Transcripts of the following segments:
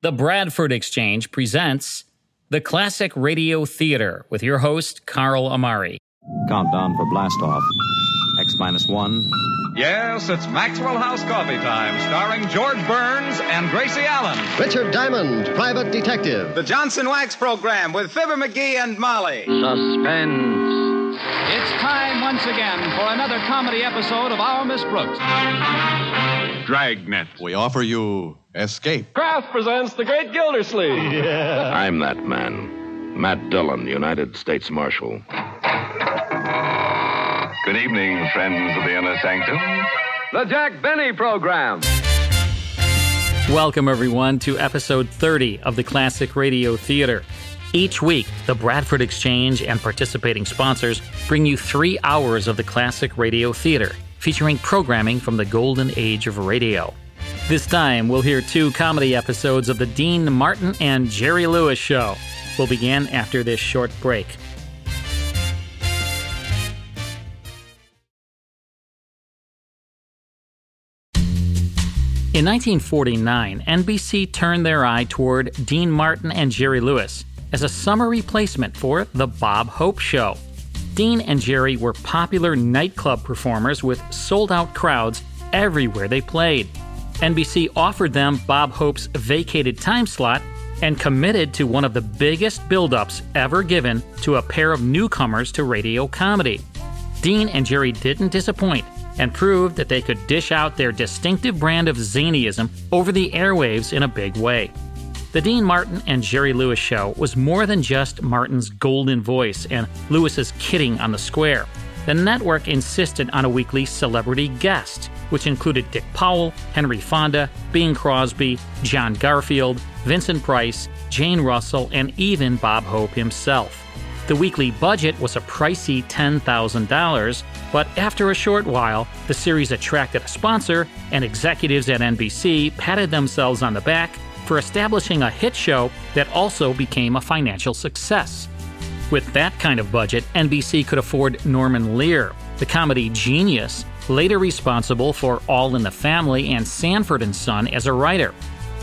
The Bradford Exchange presents the Classic Radio Theater with your host, Carl Amari. Countdown for blast off. X minus one. Yes, it's Maxwell House Coffee Time, starring George Burns and Gracie Allen. Richard Diamond, private detective. The Johnson Wax Program with Fibber McGee and Molly. Suspense. It's time once again for another comedy episode of Our Miss Brooks. Dragnet. We offer you Escape. Kraft presents The Great Gildersleeve. yeah. I'm that man. Matt Dillon, United States Marshal. Good evening, friends of the inner sanctum. The Jack Benny Program. Welcome, everyone, to episode 30 of the Classic Radio Theater. Each week, the Bradford Exchange and participating sponsors bring you three hours of the Classic Radio Theater, featuring programming from the golden age of radio. This time, we'll hear two comedy episodes of the Dean Martin and Jerry Lewis Show. We'll begin after this short break. In 1949, NBC turned their eye toward Dean Martin and Jerry Lewis as a summer replacement for The Bob Hope Show. Dean and Jerry were popular nightclub performers with sold out crowds everywhere they played. NBC offered them Bob Hope's vacated time slot and committed to one of the biggest build-ups ever given to a pair of newcomers to radio comedy. Dean and Jerry didn't disappoint and proved that they could dish out their distinctive brand of zanyism over the airwaves in a big way. The Dean Martin and Jerry Lewis show was more than just Martin's golden voice and Lewis's kidding on the square. The network insisted on a weekly celebrity guest, which included Dick Powell, Henry Fonda, Bing Crosby, John Garfield, Vincent Price, Jane Russell, and even Bob Hope himself. The weekly budget was a pricey $10,000, but after a short while, the series attracted a sponsor, and executives at NBC patted themselves on the back for establishing a hit show that also became a financial success. With that kind of budget, NBC could afford Norman Lear, the comedy genius, later responsible for All in the Family and Sanford and Son as a writer.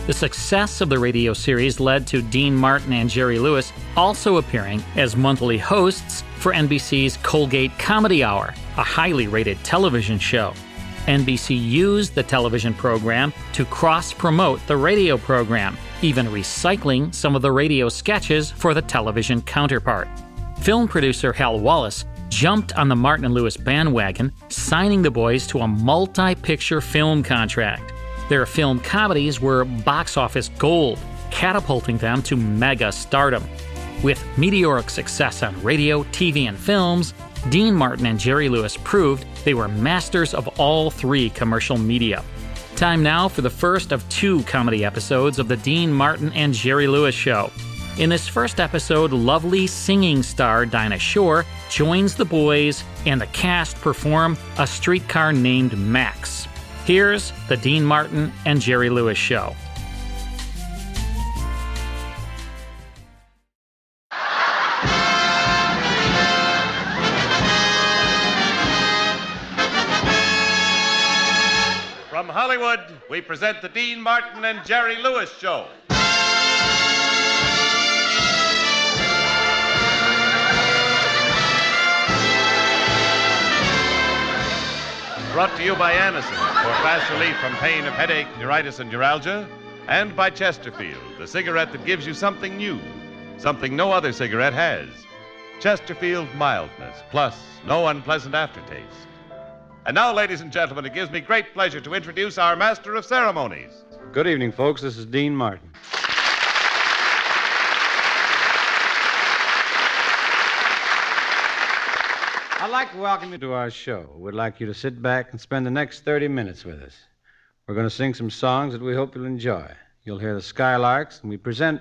The success of the radio series led to Dean Martin and Jerry Lewis also appearing as monthly hosts for NBC's Colgate Comedy Hour, a highly rated television show. NBC used the television program to cross promote the radio program, even recycling some of the radio sketches for the television counterpart. Film producer Hal Wallis jumped on the Martin and Lewis bandwagon, signing the boys to a multi picture film contract. Their film comedies were box office gold, catapulting them to mega stardom. With meteoric success on radio, TV, and films, Dean Martin and Jerry Lewis proved they were masters of all three commercial media. Time now for the first of two comedy episodes of the Dean Martin and Jerry Lewis Show. In this first episode, lovely singing star Dinah Shore joins the boys and the cast perform A Streetcar Named Max. Here's the Dean Martin and Jerry Lewis Show. Hollywood, we present the Dean Martin and Jerry Lewis Show. Brought to you by Anacin for fast relief from pain of headache, neuritis, and neuralgia, and by Chesterfield, the cigarette that gives you something new, something no other cigarette has. Chesterfield mildness, plus no unpleasant aftertaste. And now, ladies and gentlemen, it gives me great pleasure to introduce our master of ceremonies. Good evening, folks. This is Dean Martin. I'd like to welcome you to our show. We'd like you to sit back and spend the next 30 minutes with us. We're going to sing some songs that we hope you'll enjoy. You'll hear the Skylarks, and we present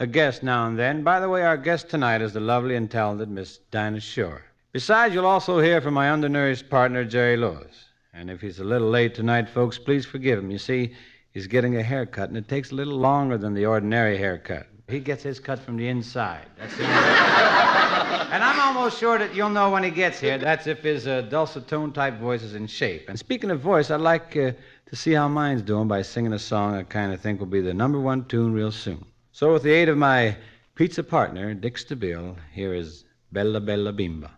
a guest now and then. By the way, our guest tonight is the lovely and talented Miss Dinah Shore. Besides, you'll also hear from my undernourished partner, Jerry Lewis. And if he's a little late tonight, folks, please forgive him. You see, he's getting a haircut, and it takes a little longer than the ordinary haircut. He gets his cut from the inside. That's the and I'm almost sure that you'll know when he gets here. That's if his uh, dulcet tone type voice is in shape. And speaking of voice, I'd like uh, to see how mine's doing by singing a song I kind of think will be the number one tune real soon. So, with the aid of my pizza partner, Dick Stabile, here is Bella Bella Bimba.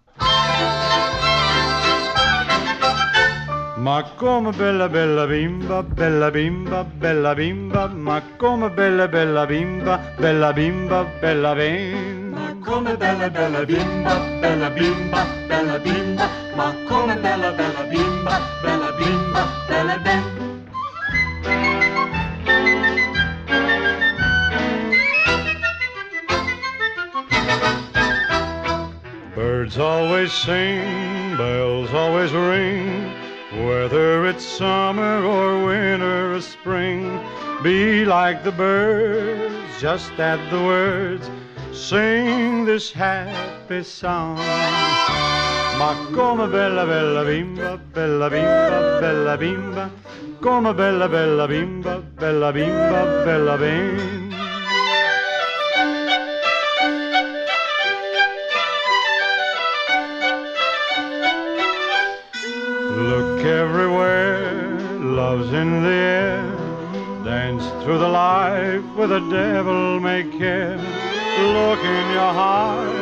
Ma come bella bella bimba, bella bimba, bella bimba, ma come bella bella bimba, bella bimba, bella bimba. Ma come bella bella bimba, bella bimba, bella bimba, ma come bella bella bimba, bella bimba, bella bimba. Birds always sing, bells always ring, whether it's summer or winter or spring. Be like the birds, just add the words, sing this happy song. Ma come bella bella bimba, bella bimba, bella bimba, come bella bella bimba, bella bimba, bella bimba. In the air. Dance through the life with a devil may care. Look in your heart,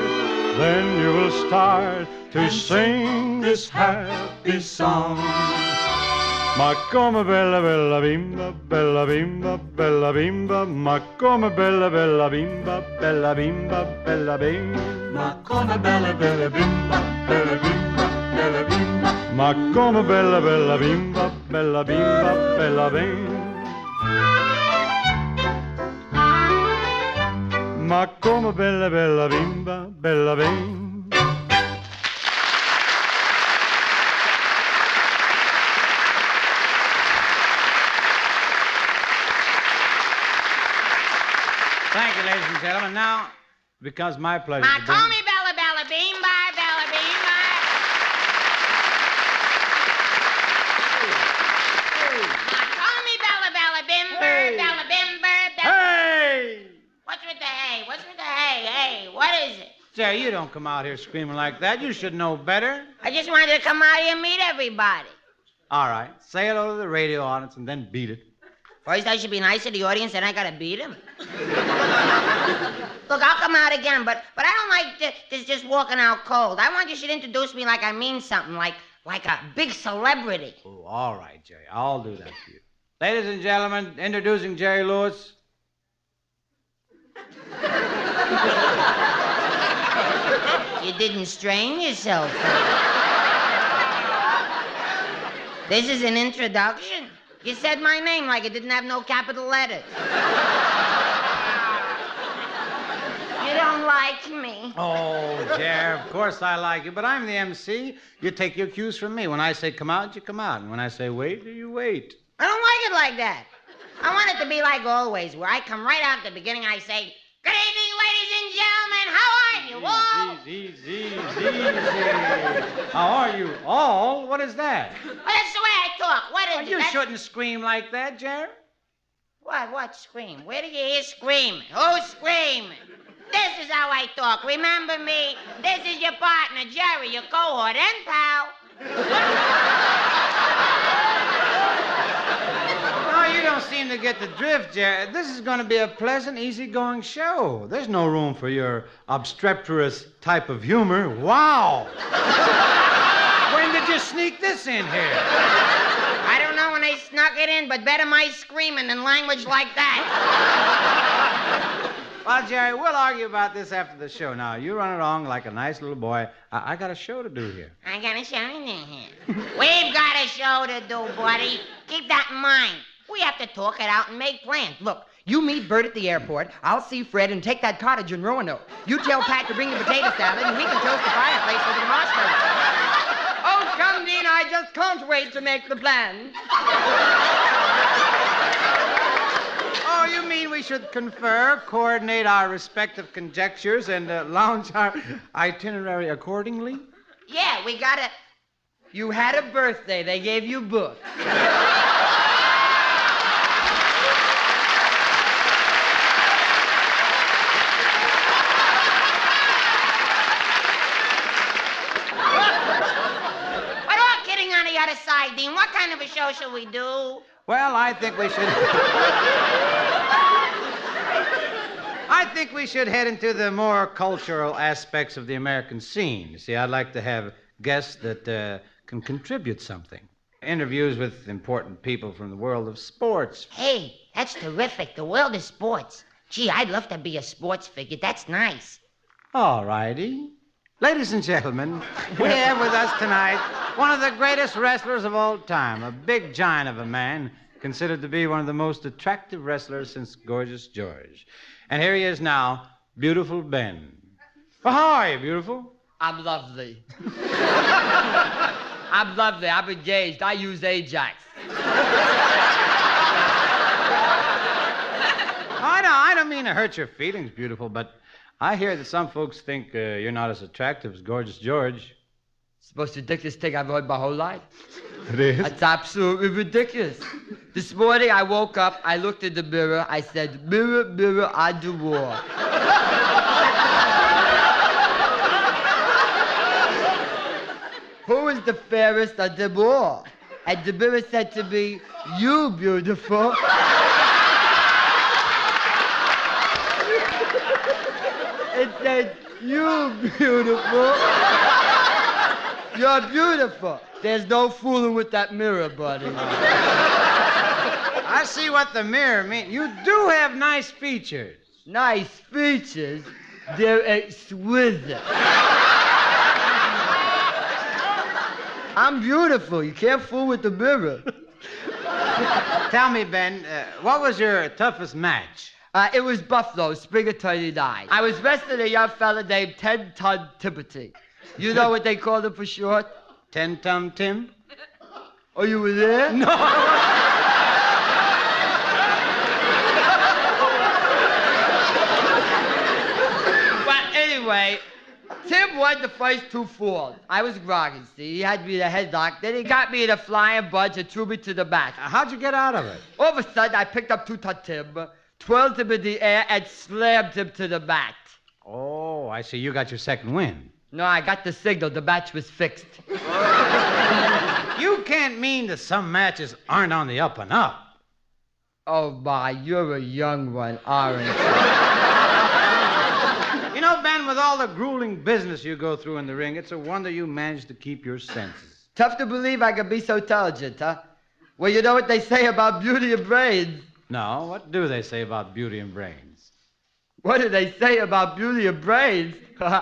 then you will start to sing this happy song. Ma come bella bella bimba, bella bimba, bella bimba, ma come bella bella bimba, bella bimba, bella bimba. Ma come bella bella bimba, bella bimba, bella bimba. Ma come bella bella bimba, bella bimba, bella bimba. Ma come bella bella bimba, bella bimba. Thank you, ladies and gentlemen. Now, because my pleasure Ma to bring... call me Bella Bella Bimba, Bella Bimba. Ma call me Bella Bella Bimber, Hey. Bella Bimber, Bella... Hey! What's with the hey? What's with the hey? Hey, what Jerry, you don't come out here screaming like that. You should know better. I just wanted to come out here and meet everybody. All right, say hello to the radio audience and then beat it. First, I should be nice to the audience, then I gotta beat him. Look, I'll come out again, but but I don't like th- this just walking out cold. I want you should introduce me like I mean something, like like a big celebrity. Oh, all right, Jerry. I'll do that for you. Ladies and gentlemen, introducing Jerry Lewis. You didn't strain yourself. this is an introduction. You said my name like it didn't have no capital letters. you don't like me. Oh, Jerry, of course I like you, but I'm the MC. You take your cues from me. When I say come out, you come out. And when I say wait, you wait. I don't like it like that. I want it to be like always, where I come right out at the beginning, I say, Good evening, you all? How are you all? What is that? Well, that's the way I talk. What is Well, you That's- shouldn't scream like that, Jerry. What? What scream? Where do you hear screaming? Who scream? This is how I talk. Remember me? This is your partner, Jerry, your cohort and pal. You don't seem to get the drift, Jerry. This is going to be a pleasant, easygoing show. There's no room for your obstreperous type of humor. Wow! when did you sneak this in here? I don't know when they snuck it in, but better my screaming than language like that. Well, Jerry, we'll argue about this after the show. Now, you run along like a nice little boy. I, I got a show to do here. I got a show to do here. We've got a show to do, buddy. Keep that in mind. We have to talk it out and make plans. Look, you meet Bert at the airport. I'll see Fred and take that cottage in Roanoke. You tell Pat to bring the potato salad, and we can toast the fireplace with the marshmallows. Oh, come, Dean, I just can't wait to make the plan. Oh, you mean we should confer, coordinate our respective conjectures, and uh, launch our itinerary accordingly? Yeah, we gotta. You had a birthday. They gave you books. show shall we do? Well, I think we should. I think we should head into the more cultural aspects of the American scene. You see, I'd like to have guests that uh, can contribute something. Interviews with important people from the world of sports. Hey, that's terrific. The world of sports. Gee, I'd love to be a sports figure. That's nice. All righty. Ladies and gentlemen, we have with us tonight one of the greatest wrestlers of all time, a big giant of a man, considered to be one of the most attractive wrestlers since Gorgeous George. And here he is now, Beautiful Ben. Well, how are you, Beautiful? I'm lovely. I'm lovely. I'm engaged. I use Ajax. I know, I don't mean to hurt your feelings, Beautiful, but I hear that some folks think uh, you're not as attractive as Gorgeous George. It's the most ridiculous thing I've heard my whole life. It is? That's absolutely ridiculous. This morning I woke up, I looked in the mirror, I said, Mirror, mirror on the wall. Who is the fairest of them all? And the mirror said to me, You beautiful. it said, You beautiful. You're beautiful. There's no fooling with that mirror, buddy. I see what the mirror means. You do have nice features. Nice features? They're exquisite. I'm beautiful. You can't fool with the mirror. Tell me, Ben, uh, what was your toughest match? Uh, it was Buffalo, spring of 39. I was wrestling a young fella named Ten Ton Timothy. You know what they called him for short? Ten Ton Tim? Oh, you were there? No. well, anyway, Tim won the first two falls. I was groggy, see. He had me in a headlock. Then he got me in a flying bunch and threw me to the mat. How'd you get out of it? All of a sudden, I picked up two-ton Tim, twirled him in the air, and slammed him to the mat. Oh, I see. You got your second win. No, I got the signal. The match was fixed. you can't mean that some matches aren't on the up and up. Oh, my, you're a young one, aren't you? you know, Ben, with all the grueling business you go through in the ring, it's a wonder you manage to keep your senses. Tough to believe I could be so intelligent, huh? Well, you know what they say about beauty and brains. No, what do they say about beauty and brains? What do they say about beauty and brains? well,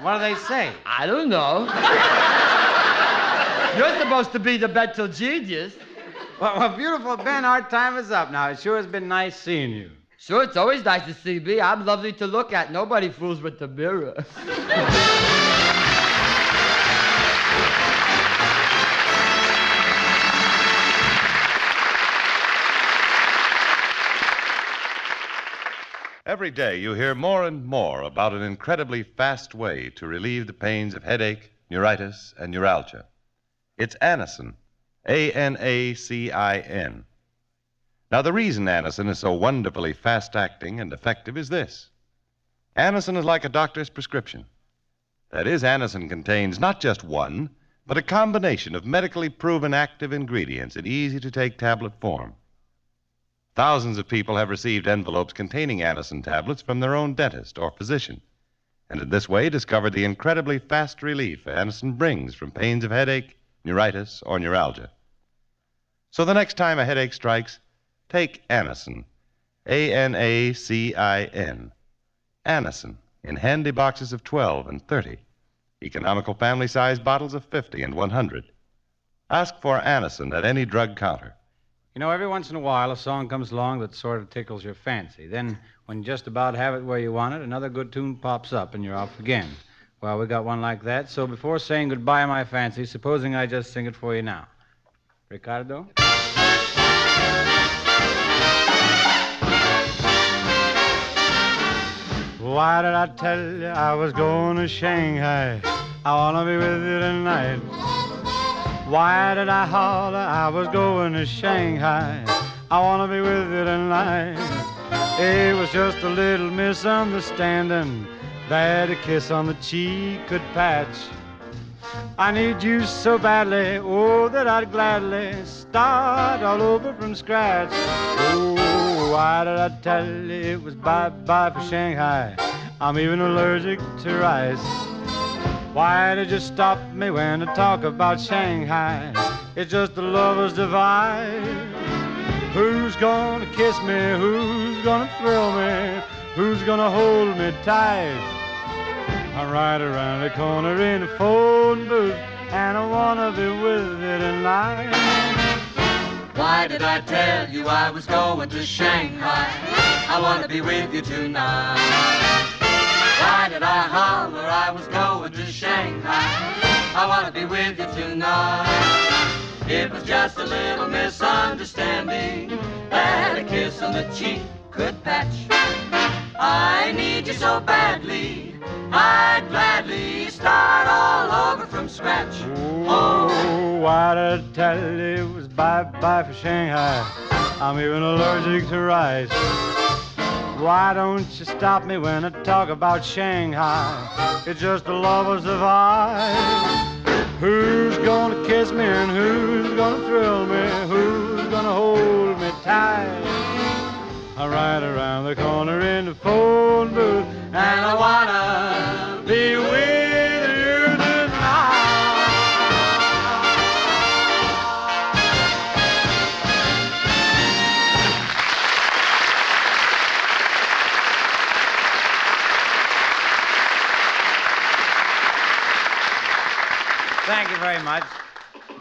what do they say? I don't know. You're supposed to be the mental genius. Well, well, beautiful Ben, our time is up now. It sure has been nice seeing you. Sure, it's always nice to see me. I'm lovely to look at. Nobody fools with the mirror. Every day you hear more and more about an incredibly fast way to relieve the pains of headache, neuritis, and neuralgia. It's Anacin, A N A C I N. Now, the reason Anacin is so wonderfully fast acting and effective is this Anacin is like a doctor's prescription. That is, Anacin contains not just one, but a combination of medically proven active ingredients in easy to take tablet form. Thousands of people have received envelopes containing Anacin tablets from their own dentist or physician, and in this way discovered the incredibly fast relief Anacin brings from pains of headache, neuritis, or neuralgia. So the next time a headache strikes, take Anacin, A N A C I N. Anacin in handy boxes of 12 and 30, economical family size bottles of 50 and 100. Ask for Anacin at any drug counter. You know, every once in a while, a song comes along that sort of tickles your fancy. Then, when you just about have it where you want it, another good tune pops up and you're off again. Well, we got one like that, so before saying goodbye, my fancy, supposing I just sing it for you now. Ricardo? Why did I tell you I was going to Shanghai? I wanna be with you tonight. Why did I holler I was going to Shanghai? I wanna be with you tonight. It was just a little misunderstanding that a kiss on the cheek could patch. I need you so badly, oh, that I'd gladly start all over from scratch. Oh, why did I tell you it was bye bye for Shanghai? I'm even allergic to rice. Why did you stop me when I talk about Shanghai? It's just the lover's device. Who's gonna kiss me? Who's gonna thrill me? Who's gonna hold me tight? I ride around the corner in a phone booth, and I wanna be with you tonight. Why did I tell you I was going to Shanghai? I wanna be with you tonight. Why did I holler I was going to Shanghai? I wanna be with you tonight. It was just a little misunderstanding that a kiss on the cheek could patch. I need you so badly, I'd gladly start all over from scratch. Oh, why did I tell you it was bye bye for Shanghai? I'm even allergic to rice. Why don't you stop me when I talk about Shanghai? It's just a lover's device. Who's gonna kiss me and who's gonna thrill me? Who's gonna hold me tight? I ride around the corner in the phone booth and I wanna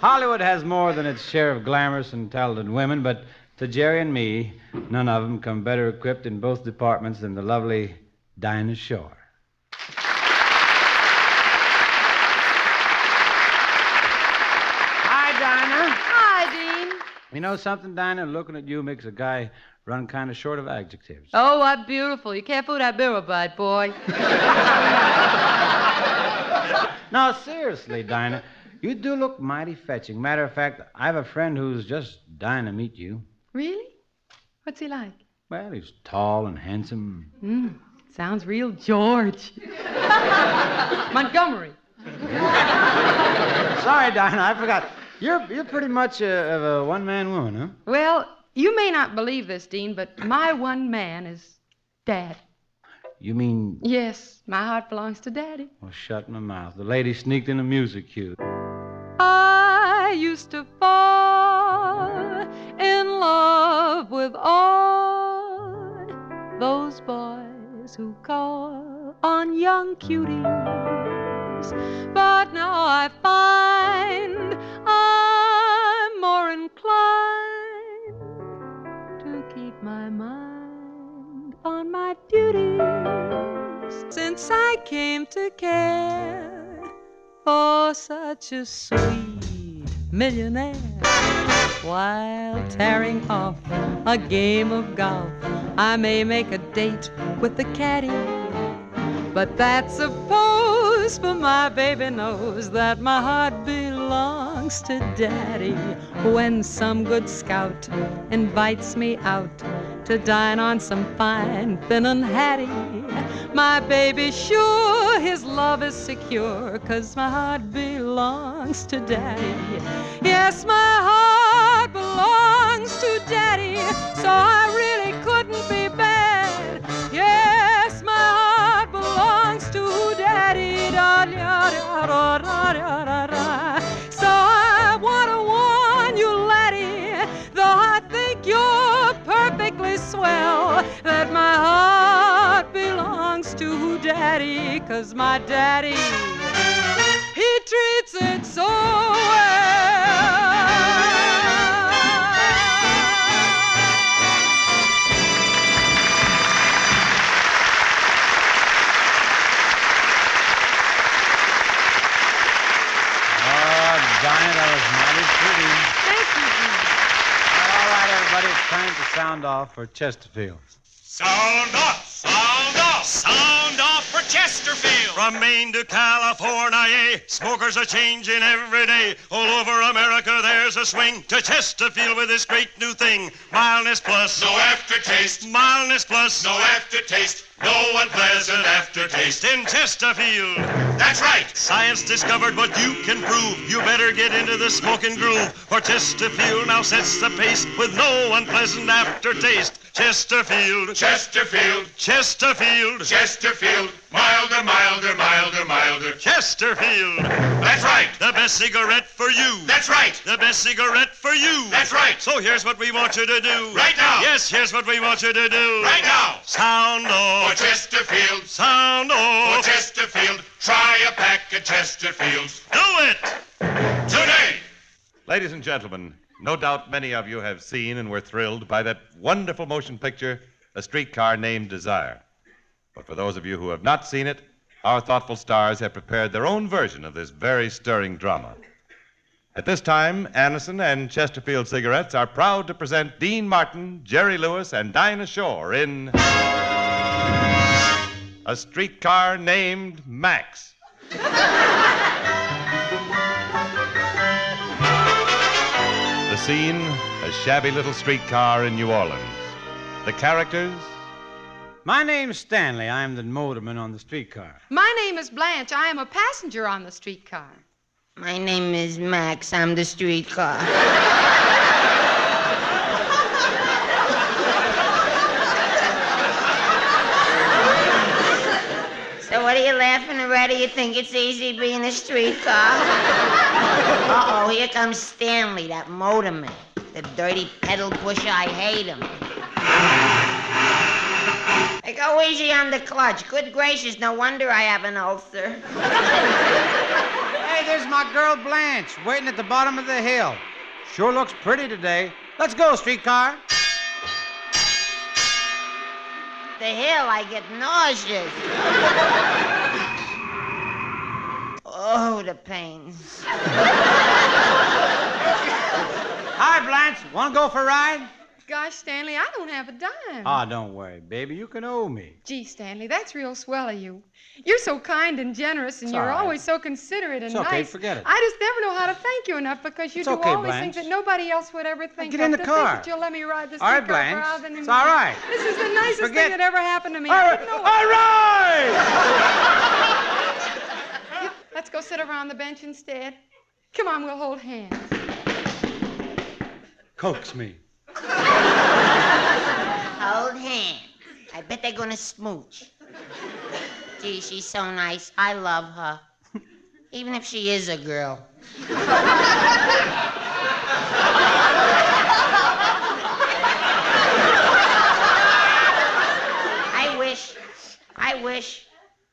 Hollywood has more than its share of glamorous and talented women, but to Jerry and me, none of them come better equipped in both departments than the lovely Dinah Shore. Hi, Dinah. Hi, Dean. You know something, Dinah? Looking at you makes a guy run kind of short of adjectives. Oh, what beautiful. You can't fool that mirror, bud, boy. No, seriously, Dinah. You do look mighty fetching. Matter of fact, I have a friend who's just dying to meet you. Really? What's he like? Well, he's tall and handsome. Mm, sounds real George. Montgomery. Sorry, Dinah, I forgot. You're you're pretty much a, a one-man woman, huh? Well, you may not believe this, Dean, but my one man is Dad. You mean? Yes, my heart belongs to Daddy. Well, shut my mouth. The lady sneaked in a music cue. I used to fall in love with all those boys who call on young cuties. But now I find I'm more inclined to keep my mind on my duties. Since I came to care for such a sweet millionaire. While tearing off a game of golf, I may make a date with the caddy. But that's a pose, for my baby knows that my heart belongs to daddy. When some good scout invites me out to dine on some fine finnan haddie, my baby sure his love is secure, cause my heart belongs to daddy. Yes, my heart belongs to daddy, so I really swell, that my heart belongs to daddy, cause my daddy, he treats it so well. Time to sound off for Chesterfield. Sound off! Sound off! Sound off for Chesterfield! From Maine to California, smokers are changing every day. All over America, there's a swing to Chesterfield with this great new thing. Mildness plus. No aftertaste. Mildness plus. No aftertaste. No unpleasant aftertaste. In Chesterfield. That's right. Science discovered what you can prove. You better get into the smoking groove. For Chesterfield now sets the pace with no unpleasant aftertaste. Chesterfield. Chesterfield. Chesterfield. Chesterfield. Milder, milder, milder, milder. Chesterfield. That's right. The best cigarette for you. That's right. The best cigarette for you. That's right. So here's what we want you to do. Right now. Yes, here's what we want you to do. Right now. Sound off. For Chesterfield. Sound For off. Chesterfield. Try a pack of Chesterfields. Do it. Ladies and gentlemen, no doubt many of you have seen and were thrilled by that wonderful motion picture, A Streetcar Named Desire. But for those of you who have not seen it, our thoughtful stars have prepared their own version of this very stirring drama. At this time, Anacin and Chesterfield Cigarettes are proud to present Dean Martin, Jerry Lewis, and Dinah Shore in A Streetcar Named Max. The scene, a shabby little streetcar in New Orleans. The characters, My name's Stanley. I'm the motorman on the streetcar. My name is Blanche. I am a passenger on the streetcar. My name is Max. I'm the streetcar. what are you laughing already? You think it's easy being a streetcar? Uh-oh, here comes Stanley, that motorman. The dirty pedal pusher, I hate him. Hey, go easy on the clutch. Good gracious, no wonder I have an ulcer. Hey, there's my girl Blanche waiting at the bottom of the hill. Sure looks pretty today. Let's go, streetcar. The hill, I get nauseous. Oh, the pains. Hi, Blanche. Want to go for a ride? Gosh, Stanley, I don't have a dime. Ah, don't worry, baby. You can owe me. Gee, Stanley, that's real swell of you. You're so kind and generous, and It's you're right. always so considerate and It's okay, nice. forget it. I just never know how to thank you enough because you It's do okay, all these things that nobody else would ever think get of. in the to car. Think that you'll let me ride the All right, Blanche. It's all right. This is the nicest Forget- thing that ever happened to me. All right. didn't know it. All right. Let's go sit around the bench instead. Come on, we'll hold hands. Coax me. Hold hands. I bet they're gonna smooch. Gee, she's so nice. I love her. Even if she is a girl. I wish. I wish.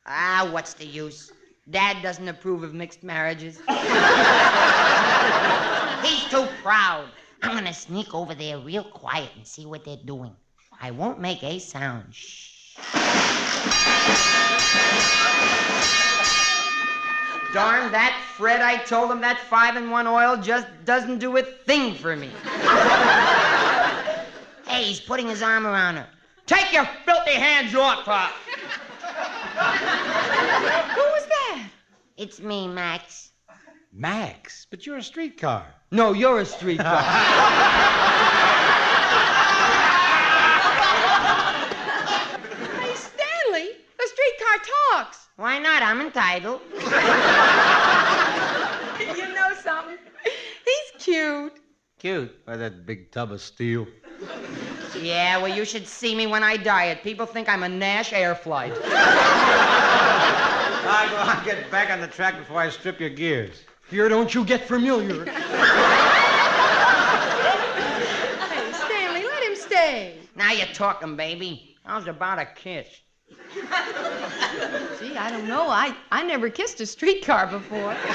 Ah, what's the use? Dad doesn't approve of mixed marriages. He's too proud. I'm gonna sneak over there real quiet and see what they're doing. I won't make a sound. Shh. Darn that Fred, I told him that five in one oil just doesn't do a thing for me. Hey, he's putting his arm around her. Take your filthy hands off her. Who was that? It's me, Max. Max, but you're a streetcar. No, you're a streetcar. Hey, Stanley, the streetcar talks. Why not? I'm entitled. you know something? He's cute. Cute by that big tub of steel. yeah, well, you should see me when I diet. People think I'm a Nash Airflyte. I go on, get back on the track before I strip your gears. Here, don't you get familiar. Hey, Stanley, let him stay. Now you're talking, baby. How's about a kiss? Gee, I don't know. I, I never kissed a streetcar before.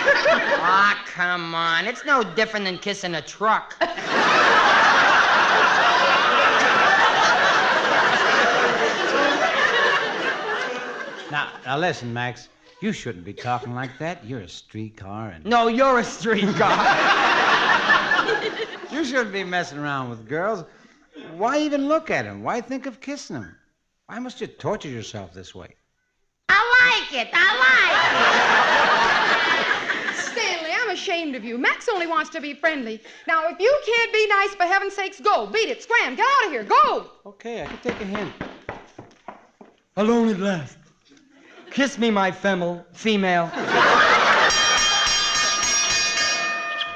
Ah, come on. It's no different than kissing a truck. Now, now listen, Max. You shouldn't be talking like that. You're a streetcar, and No, you're a streetcar. you shouldn't be messing around with girls. Why even look at them? Why think of kissing them? Why must you torture yourself this way? I like it. I like it. Stanley, I'm ashamed of you. Max only wants to be friendly. Now, if you can't be nice, for heaven's sakes, go. Beat it. Scram. Get out of here. Go. Okay, I can take a hint. Alone at last. Kiss me, my femel, female.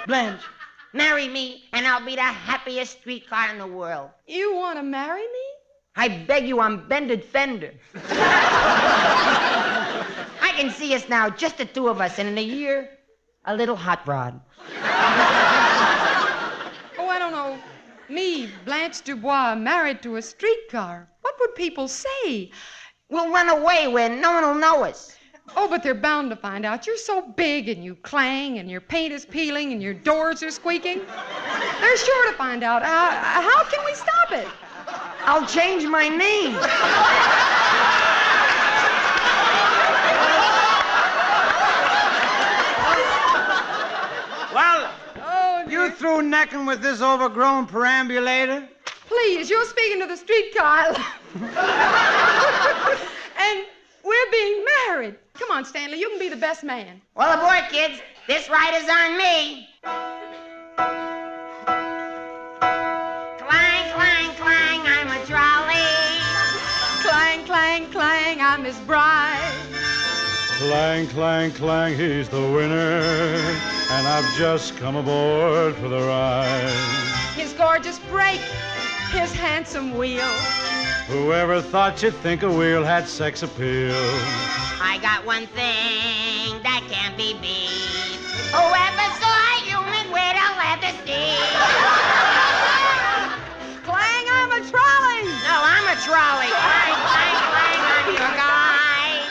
Blanche. Marry me, and I'll be the happiest streetcar in the world. You want to marry me? I beg you, I'm bended fender. I can see us now, just the two of us, and in a year, a little hot rod. oh, I don't know. Me, Blanche Dubois, married to a streetcar. What would people say? We'll run away where no one will know us. Oh, but they're bound to find out. You're so big and you clang and your paint is peeling and your doors are squeaking. They're sure to find out. Uh, how can we stop it? I'll change my name. well, oh, you through necking with this overgrown perambulator? Please, you're speaking to the streetcar. and we're being married. Come on, Stanley, you can be the best man. Well, aboard, kids. This ride is on me. Clang, clang, clang, I'm a trolley. Clang, clang, clang, I'm Miss Bride. Clang, clang, clang, he's the winner. And I've just come aboard for the ride. His gorgeous brake, his handsome wheel. Whoever thought you'd think a wheel had sex appeal? I got one thing that can't be beat. Whoever saw a human with a leather seat? Clang, I'm a trolley. No, I'm a trolley. Clang, clang, clang, I'm your guy.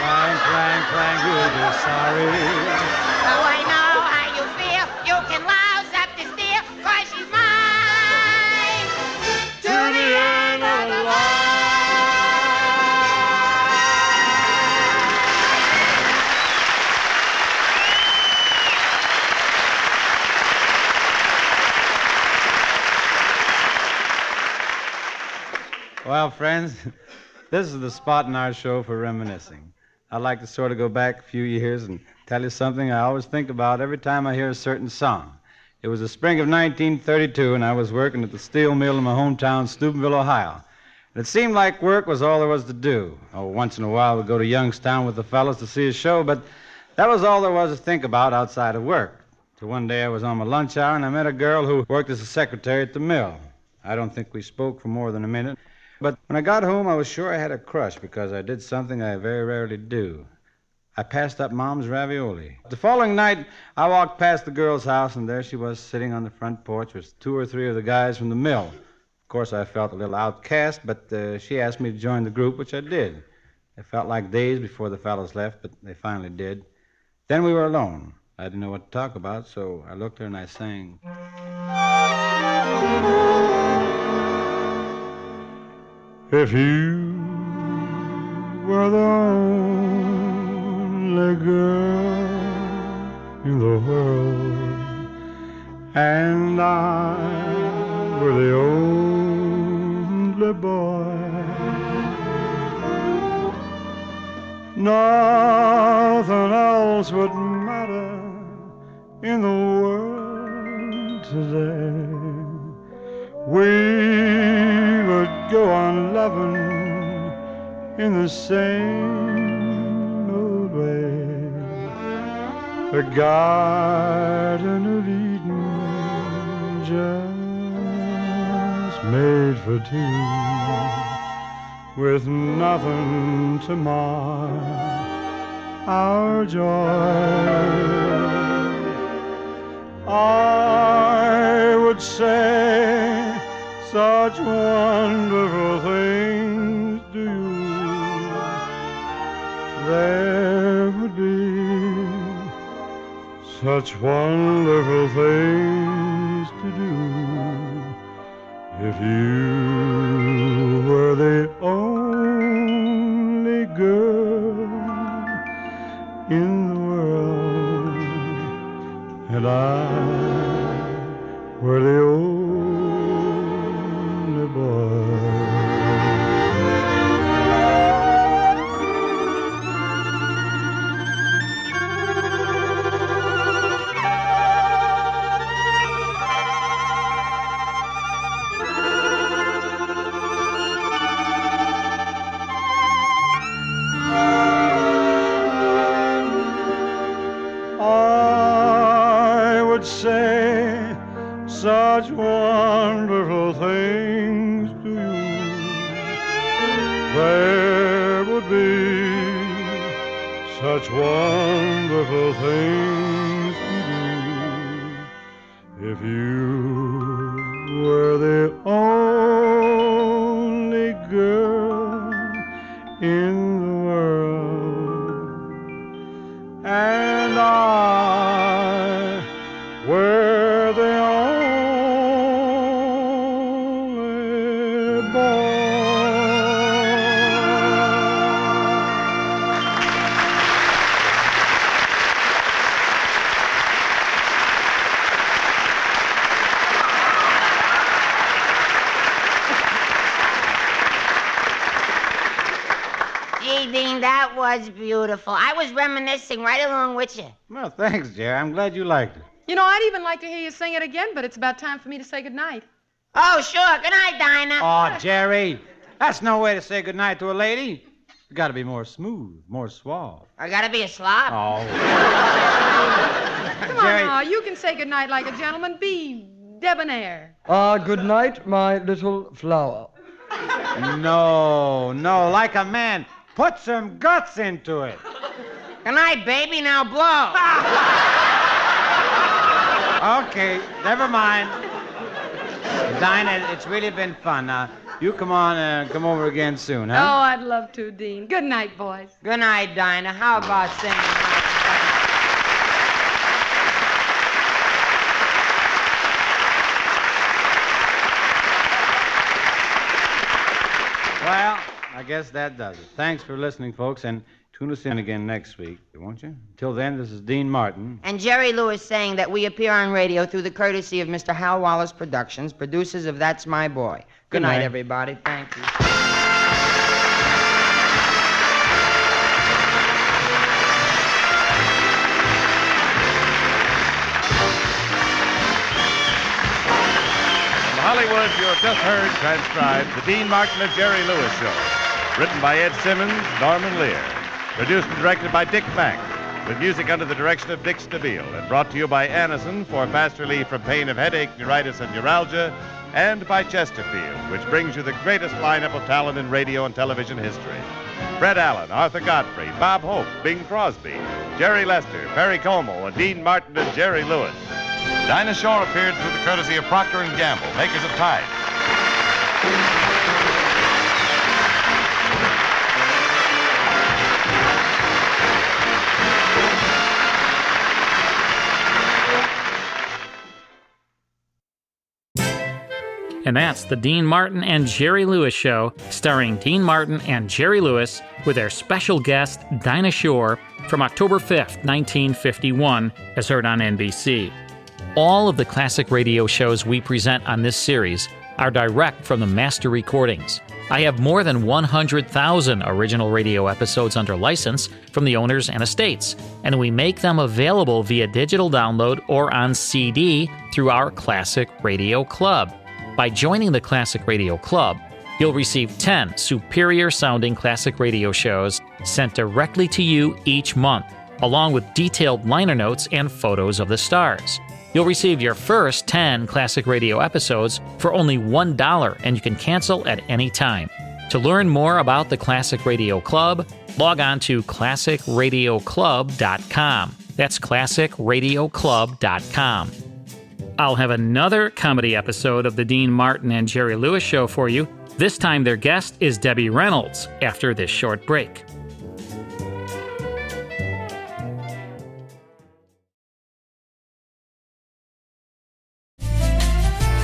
Clang, clang, clang, you'll be sorry. Well, friends, this is the spot in our show for reminiscing. I'd like to sort of go back a few years and tell you something I always think about every time I hear a certain song. It was the spring of 1932, and I was working at the steel mill in my hometown, Steubenville, Ohio. And it seemed like work was all there was to do. Oh, once in a while we'd go to Youngstown with the fellows to see a show, but that was all there was to think about outside of work. So one day I was on my lunch hour, and I met a girl who worked as a secretary at the mill. I don't think we spoke for more than a minute. But when I got home, I was sure I had a crush because I did something I very rarely do. I passed up Mom's ravioli. The following night, I walked past the girl's house, and there she was sitting on the front porch with two or three of the guys from the mill. Of course, I felt a little outcast, but uh, she asked me to join the group, which I did. It felt like days before the fellows left, but they finally did. Then we were alone. I didn't know what to talk about, so I looked at her and I sang. If you were the only girl in the world, and I were the only boy, nothing else would matter in the world today. We go on loving in the same old way. The Garden of Eden just made for two, with nothing to mar our joy. I would say such wonderful things to you. There would be such wonderful things to do if you were the only girl in the world and I such wonderful things beautiful. I was reminiscing right along with you. Well, thanks, Jerry. I'm glad you liked it. You know, I'd even like to hear you sing it again, but it's about time for me to say goodnight. Oh, sure. Good night, Dinah. Oh, Jerry, that's no way to say goodnight to a lady. You gotta be more smooth, more suave. I gotta be a slob. Oh. Come on now, you can say goodnight like a gentleman. Be debonair. Ah, good night, my little flower. No, no, like a man. Put some guts into it. Good night, baby. Now blow. Okay, never mind. Dinah, it's really been fun. Now, you come on and come over again soon, huh? Oh. I'd love to, Dean. Good night, boys. Good night, Dinah. How about singing? Well, I guess that does it. Thanks for listening, folks, and tune us in again next week, won't you? Until then, this is Dean Martin. And Jerry Lewis saying that we appear on radio through the courtesy of Mr. Hal Wallis Productions, producers of That's My Boy. Good, Good night, night. everybody. Thank you. Hollywood, you have just heard transcribed the Dean Martin and Jerry Lewis Show. Written by Ed Simmons, Norman Lear. Produced and directed by Dick Mack. With music under the direction of Dick Stabile. And brought to you by Anacin for fast relief from pain of headache, neuritis, and neuralgia. And by Chesterfield, which brings you the greatest lineup of talent in radio and television history. Fred Allen, Arthur Godfrey, Bob Hope, Bing Crosby, Jerry Lester, Perry Como, Dean Martin and Jerry Lewis. Dinah Shore appeared through the courtesy of Procter & Gamble, makers of Tide. And that's the Dean Martin and Jerry Lewis Show, starring Dean Martin and Jerry Lewis with their special guest, Dinah Shore, from October 5th, 1951, as heard on NBC. All of the classic radio shows we present on this series are direct from the master recordings. I have more than 100,000 original radio episodes under license from the owners and estates, and we make them available via digital download or on CD through our Classic Radio Club. By joining the Classic Radio Club, you'll receive 10 superior sounding classic radio shows sent directly to you each month, along with detailed liner notes and photos of the stars. You'll receive your first 10 classic radio episodes for only $1 and you can cancel at any time. To learn more about the Classic Radio Club, log on to classicradioclub.com. That's classicradioclub.com. I'll have another comedy episode of the Dean Martin and Jerry Lewis show for you. This time, their guest is Debbie Reynolds after this short break.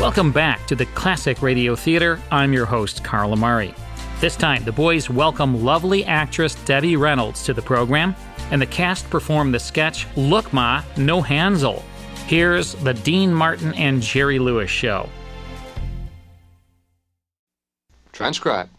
Welcome back to the Classic Radio Theater. I'm your host, Carl Amari. This time, the boys welcome lovely actress Debbie Reynolds to the program, and the cast perform the sketch Look Ma, No Hansel. Here's the Dean Martin and Jerry Lewis show. Transcribe.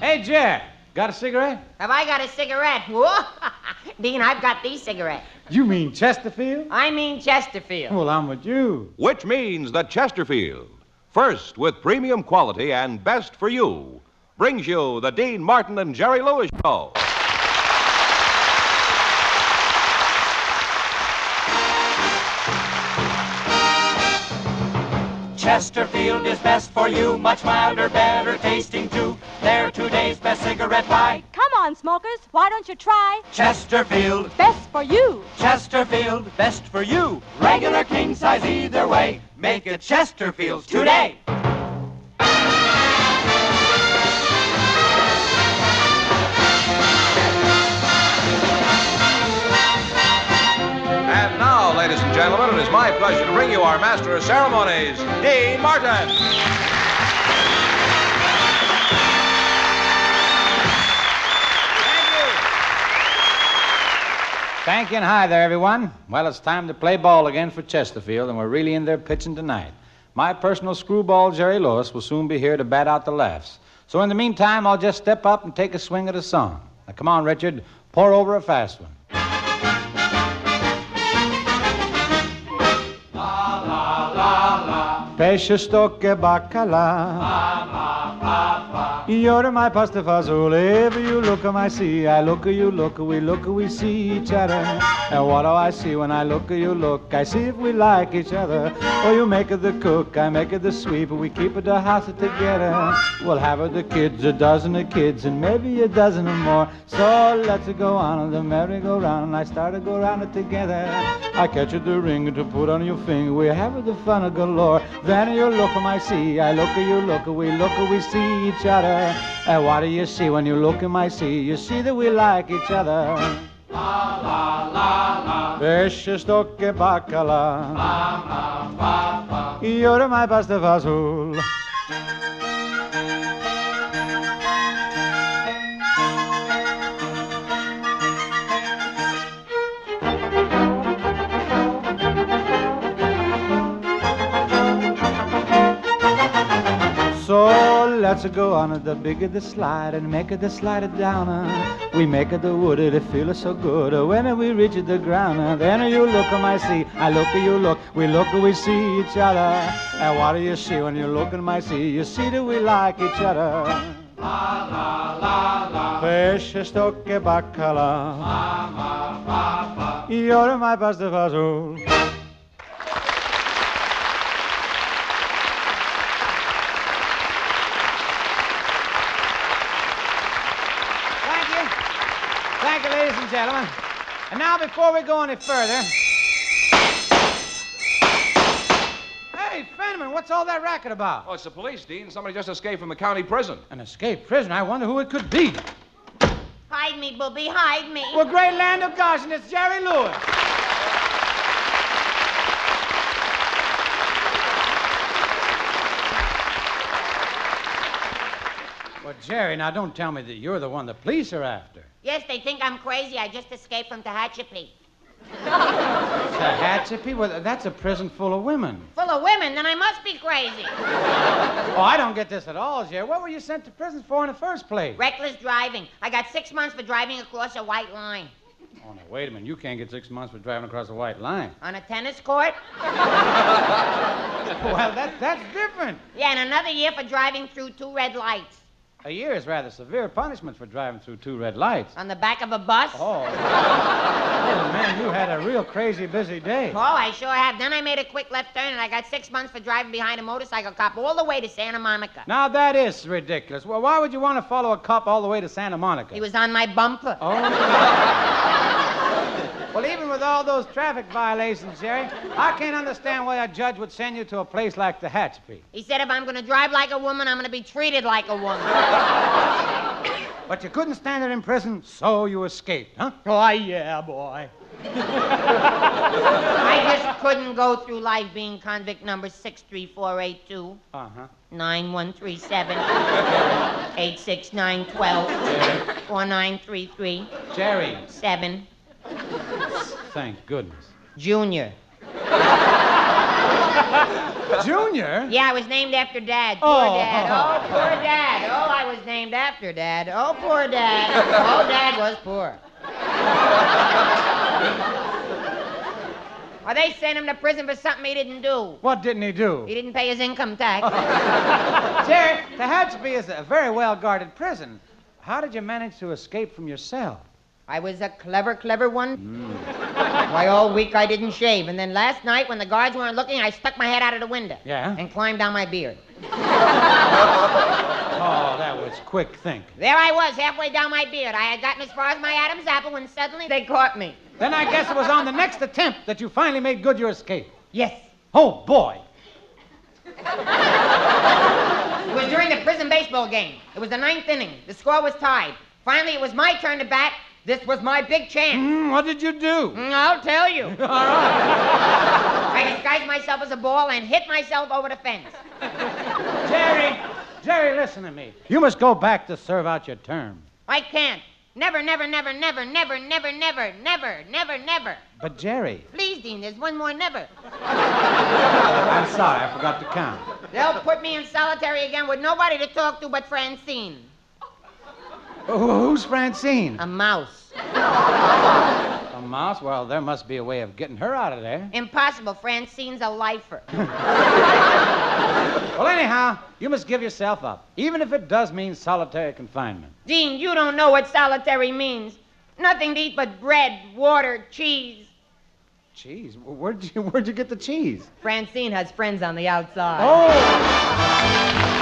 Hey, Jer, got a cigarette? Have I got a cigarette? Whoa! Dean, I've got the cigarette. You mean Chesterfield? I mean Chesterfield. Well, I'm with you. Which means the Chesterfield, first with premium quality and best for you, brings you the Dean Martin and Jerry Lewis Show. Chesterfield is best for you, much milder, better tasting too. They're today's best cigarette buy. Come on, smokers, why don't you try Chesterfield, Best for You? Chesterfield, best for you. Regular king size either way. Make it Chesterfield's today. Gentlemen, it is my pleasure to bring you our master of ceremonies, Dean Martin. Thank you. And hi there, everyone. Well, it's time to play ball again for Chesterfield, and we're really in there pitching tonight. My personal screwball, Jerry Lewis, will soon be here to bat out the laughs. So in the meantime, I'll just step up and take a swing at a song. Now, come on, Richard, pour over a fast one. Pesce, stocche, baccalà. You're my pasta fazool. Ever you look my sea, I look you, look, we look, we see each other. And what do I see when I look you, look? I see if we like each other. Oh, you make it the cook, I make it the sweep, we keep it the house together. We'll have it the kids, a dozen of kids, and maybe a dozen or more. So let's go on the merry-go-round, and I start to go round it together. I catch you the ring to put on your finger, we have the fun of galore. Then you look my sea, I look you, look, we look, we see each other. And what do you see when you look at my sea? You see that we like each other. La la la la. Pesce, stocche, baccalà. La la la la. You're my pasta fazool. So let's go on the bigger the slide and make it the slide it down. We make it the wood, it feel so good when we reach the ground. Then you look at my sea, I look at you look, we look we see each other. And what do you see when you look at my sea? You see that we like each other. La la la la. Pesce, stocche, baccalà. La la la la. You're my pasta fazool. Thank you. Thank you, ladies and gentlemen. And now, before we go any further. Hey, Fenneman, what's all that racket about? Oh, it's the police, Dean. Somebody just escaped from the county prison. An escaped prisoner? I wonder who it could be. Hide me, Booby, hide me. Well, great land of gosh, and it's Jerry Lewis. Well, Jerry, now don't tell me that you're the one the police are after. Yes, they think I'm crazy. I just escaped from Tehachapi. Tehachapi? Well, that's a prison full of women. Full of women, then I must be crazy. Oh, I don't get this at all, Jerry. What were you sent to prison for in the first place? Reckless driving. I got six months for driving across a white line. Oh, now, wait a minute. You can't get six months for driving across a white line. On a tennis court? well, that, that's different. Yeah, and another year for driving through two red lights. A year is rather severe punishment for driving through two red lights. On the back of a bus? Oh. Oh, man, you had a real crazy busy day. Oh, I sure have. Then I made a quick left turn, and I got six months for driving behind a motorcycle cop all the way to Santa Monica. Now, that is ridiculous. Well, why would you want to follow a cop all the way to Santa Monica? He was on my bumper. Oh. Well, even with all those traffic violations, Jerry, I can't understand why a judge would send you to a place like Tehachapi. He said if I'm going to drive like a woman, I'm going to be treated like a woman. But you couldn't stand it in prison, so you escaped, huh? Oh, yeah, boy. I just couldn't go through life being convict number 63482. Uh-huh. 9137 86912 4933 Jerry. 7 Thank goodness. Junior. Junior? Yeah, I was named after Dad. Poor Oh. Dad. Oh, poor Dad. Oh, I was named after Dad. Oh, poor Dad. Oh, Dad was poor. Well, they sent him to prison for something he didn't do. What didn't he do? He didn't pay his income tax. Jerry, Tehachapi is a very well guarded prison. How did you manage to escape from your cell? I was a clever, clever one. Why, all week I didn't shave, and then last night, when the guards weren't looking, I stuck my head out of the window. Yeah? And climbed down my beard. Oh, that was quick think. There I was, halfway down my beard. I had gotten as far as my Adam's apple when suddenly they caught me. Then I guess it was on the next attempt that you finally made good your escape. Yes. Oh, boy. It was during the prison baseball game. It was the ninth inning. The score was tied. Finally, it was my turn to bat. This was my big chance. Mm, what did you do? Mm, I'll tell you. All right. I disguised myself as a ball and hit myself over the fence. Jerry, Jerry, listen to me. You must go back to serve out your term. I can't. Never, never, never, never, never, never, never, never, never, never. But, Jerry, Please, Dean, there's one more never. I'm sorry, I forgot to count. They'll put me in solitary again with nobody to talk to but Francine. Who- Who's Francine? A mouse. A mouse? Well, there must be a way of getting her out of there. Impossible. Francine's a lifer. Well, anyhow, you must give yourself up, even if it does mean solitary confinement. Dean, you don't know what solitary means. Nothing to eat but bread, water, cheese. Cheese? Where'd you, where'd you get the cheese? Francine has friends on the outside. Oh!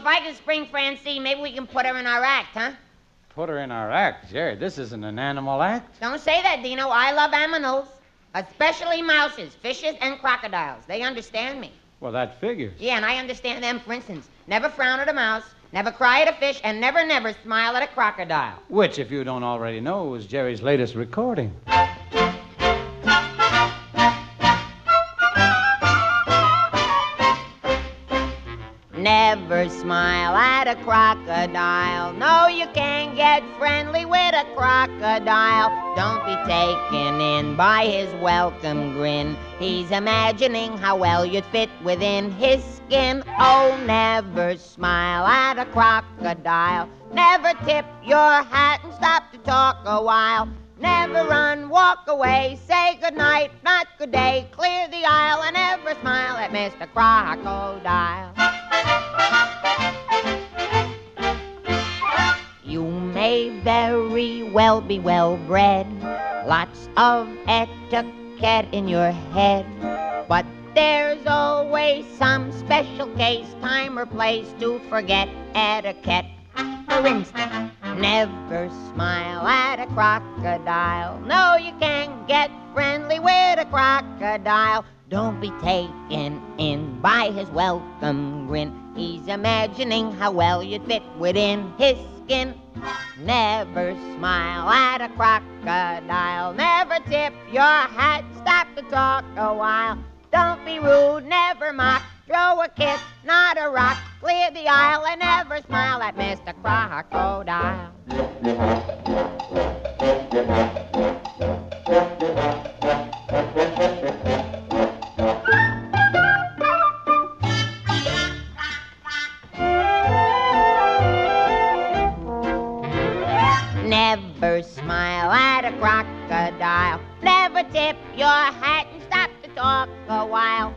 If I can spring Francine, maybe we can put her in our act, huh? Put her in our act. Jerry, this isn't an animal act. Don't say that, Dino. I love animals, especially mouses, fishes, and crocodiles. They understand me. Well, that figures. Yeah, and I understand them, for instance. Never frown at a mouse, never cry at a fish, and never, never smile at a crocodile. Which, if you don't already know, is Jerry's latest recording. Never smile at a crocodile. No, you can't get friendly with a crocodile. Don't be taken in by his welcome grin. He's imagining how well you'd fit within his skin. Oh, never smile at a crocodile. Never tip your hat and stop to talk a while. Never run, walk away, say good night, not good day. Clear the aisle and never smile at Mr. Crocodile. You may very well be well bred, lots of etiquette in your head, but there's always some special case, time or place to forget etiquette. For instance, never smile at a crocodile. No, you can't get friendly with a crocodile. Don't be taken in by his welcome grin. He's imagining how well you'd fit within his skin. Never smile at a crocodile. Never tip your hat. Stop to talk a while. Don't be rude. Never mock. Throw a kiss, not a rock. Clear the aisle and never smile at Mr. Crocodile. Never smile at a crocodile. Never tip your hat and stop to talk a while.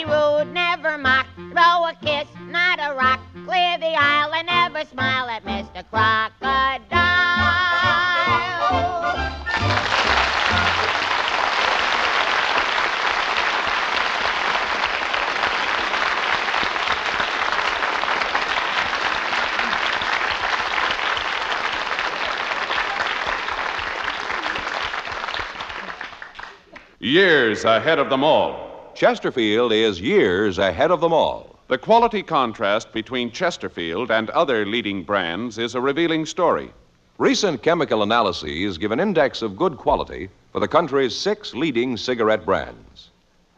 Be rude, never mock. Throw a kiss, not a rock. Clear the aisle and never smile at Mr. Crocodile. Years ahead of them all. Chesterfield is years ahead of them all. The quality contrast between Chesterfield and other leading brands is a revealing story. Recent chemical analyses give an index of good quality for the country's six leading cigarette brands.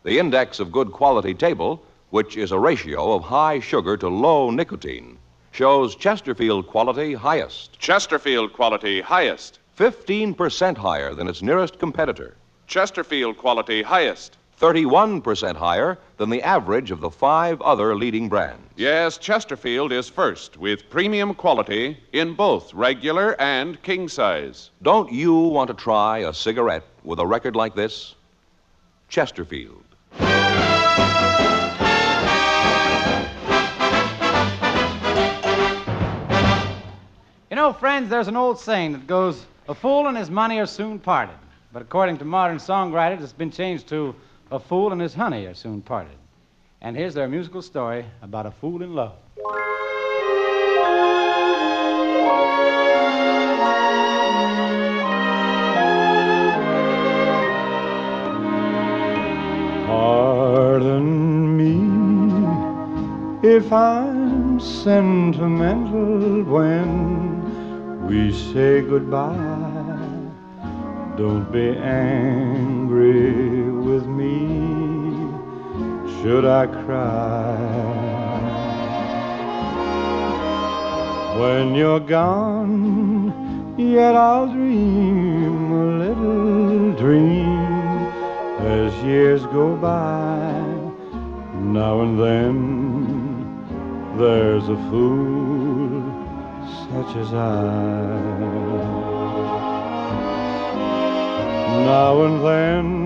The index of good quality table, which is a ratio of high sugar to low nicotine, shows Chesterfield quality highest. Chesterfield quality highest. 15% higher than its nearest competitor. Chesterfield quality highest. 31% higher than the average of the five other leading brands. Yes, Chesterfield is first with premium quality in both regular and king size. Don't you want to try a cigarette with a record like this? Chesterfield. You know, friends, there's an old saying that goes, a fool and his money are soon parted. But according to modern songwriters, it's been changed to, a fool and his honey are soon parted. And here's their musical story about a fool in love. Pardon me if I'm sentimental when we say goodbye. Don't be angry with me. Should I cry? When you're gone, yet I'll dream a little dream as years go by. Now and then there's a fool such as I. Now and then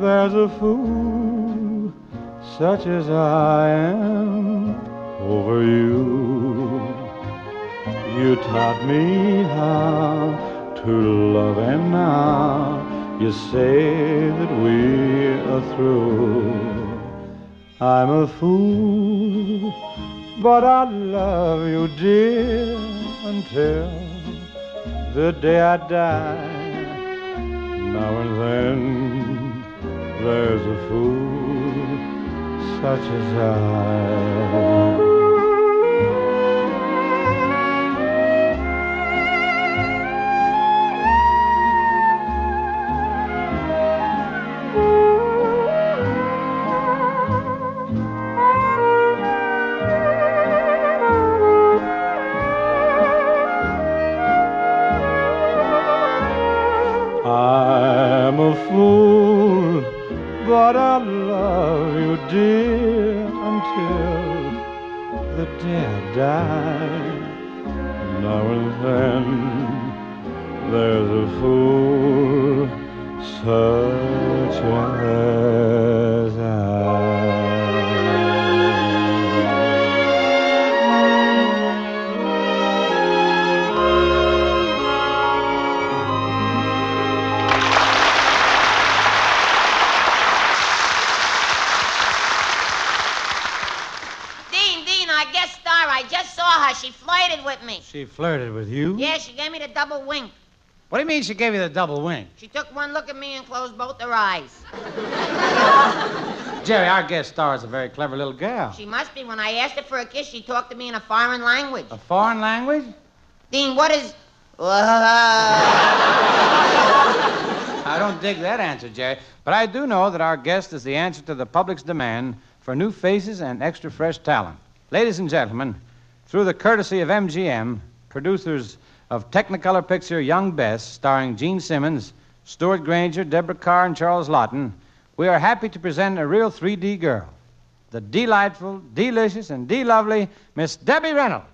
there's a fool such as I am over you. You taught me how to love, and now you say that we are through. I'm a fool, but I love you, dear, until the day I die. Now and then there's a fool such as I. mean she gave you the double wink? She took one look at me and closed both her eyes. Jerry, our guest star is a very clever little girl. She must be. When I asked her for a kiss, she talked to me in a foreign language. A foreign language? Dean, what is. I don't dig that answer, Jerry. But I do know that our guest is the answer to the public's demand for new faces and extra fresh talent. Ladies and gentlemen, through the courtesy of MGM, producers of Technicolor picture Young Bess, starring Jean Simmons, Stewart Granger, Deborah Kerr, and Charles Laughton, we are happy to present a real 3D girl, the delightful, delicious, and de-lovely Miss Debbie Reynolds.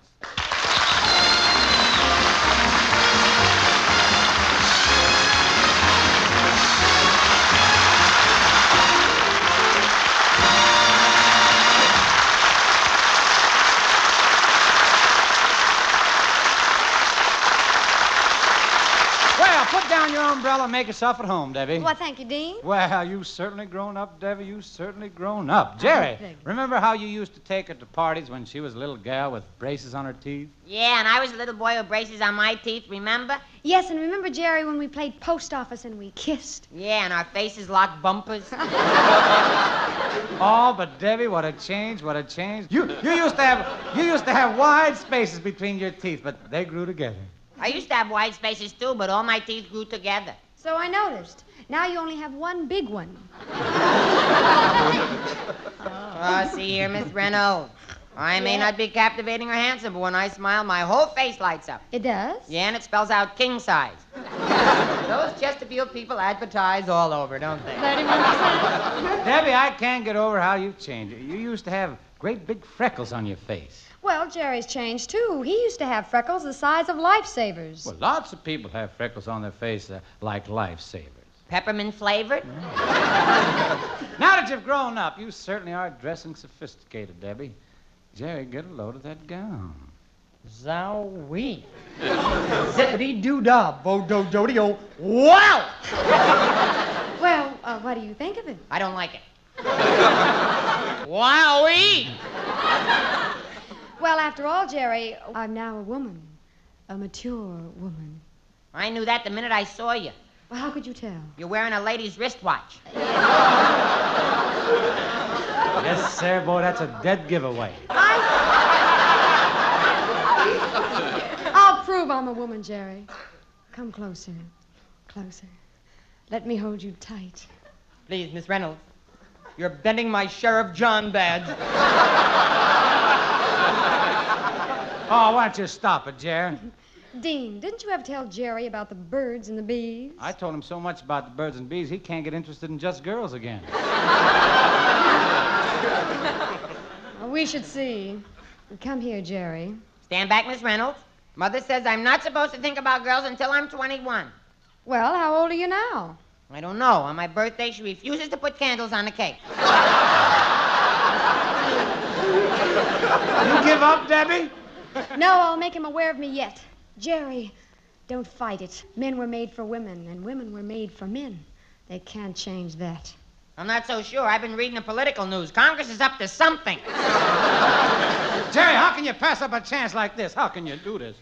Umbrella and make yourself at home, Debbie. Well, thank you, Dean. Well, you've certainly grown up, Debbie. You've certainly grown up. Jerry, thank remember how you used to take her to parties when she was a little gal with braces on her teeth? Yeah, and I was a little boy with braces on my teeth, remember? Yes, and remember, Jerry, when we played post office and we kissed? Yeah, and our faces locked bumpers. Oh, but Debbie, what a change! What a change! You you used to have you used to have wide spaces between your teeth, but they grew together. I used to have wide spaces too, but all my teeth grew together. So I noticed. Now you only have one big one. Oh, see here, Miss Reynolds. I may Yeah. not be captivating or handsome, but when I smile, my whole face lights up. It does? Yeah, and it spells out king size. Those Chesterfield people advertise all over, don't they? Debbie, I can't get over how you've changed. You used to have great big freckles on your face. Well, Jerry's changed, too. He used to have freckles the size of lifesavers. Well, lots of people have freckles on their face uh, like lifesavers. Peppermint flavored? Now that you've grown up, you certainly are dressing sophisticated, Debbie. Jerry, get a load of that gown. Zowie. Zippity doo dah, bo do do do. Wow! Well, uh, what do you think of it? I don't like it. Wowee! Well, after all, Jerry, I'm now a woman. A mature woman. I knew that the minute I saw you. Well, how could you tell? You're wearing a lady's wristwatch. Yes, sir, boy, that's a dead giveaway. I'll prove I'm a woman, Jerry. Come closer. Closer. Let me hold you tight. Please, Miss Reynolds. You're bending my Sheriff John badge. Oh, why don't you stop it, Jerry? Dean, didn't you ever tell Jerry about the birds and the bees? I told him so much about the birds and bees, he can't get interested in just girls again. Well, we should see. Come here, Jerry. Stand back, Miss Reynolds. Mother says I'm not supposed to think about girls until I'm 21. Well, how old are you now? I don't know. On my birthday, she refuses to put candles on the cake. You give up, Debbie? No, I'll make him aware of me yet. Jerry, don't fight it. Men were made for women, and women were made for men. They can't change that. I'm not so sure. I've been reading the political news. Congress is up to something. Jerry, how can you pass up a chance like this? How can you do this?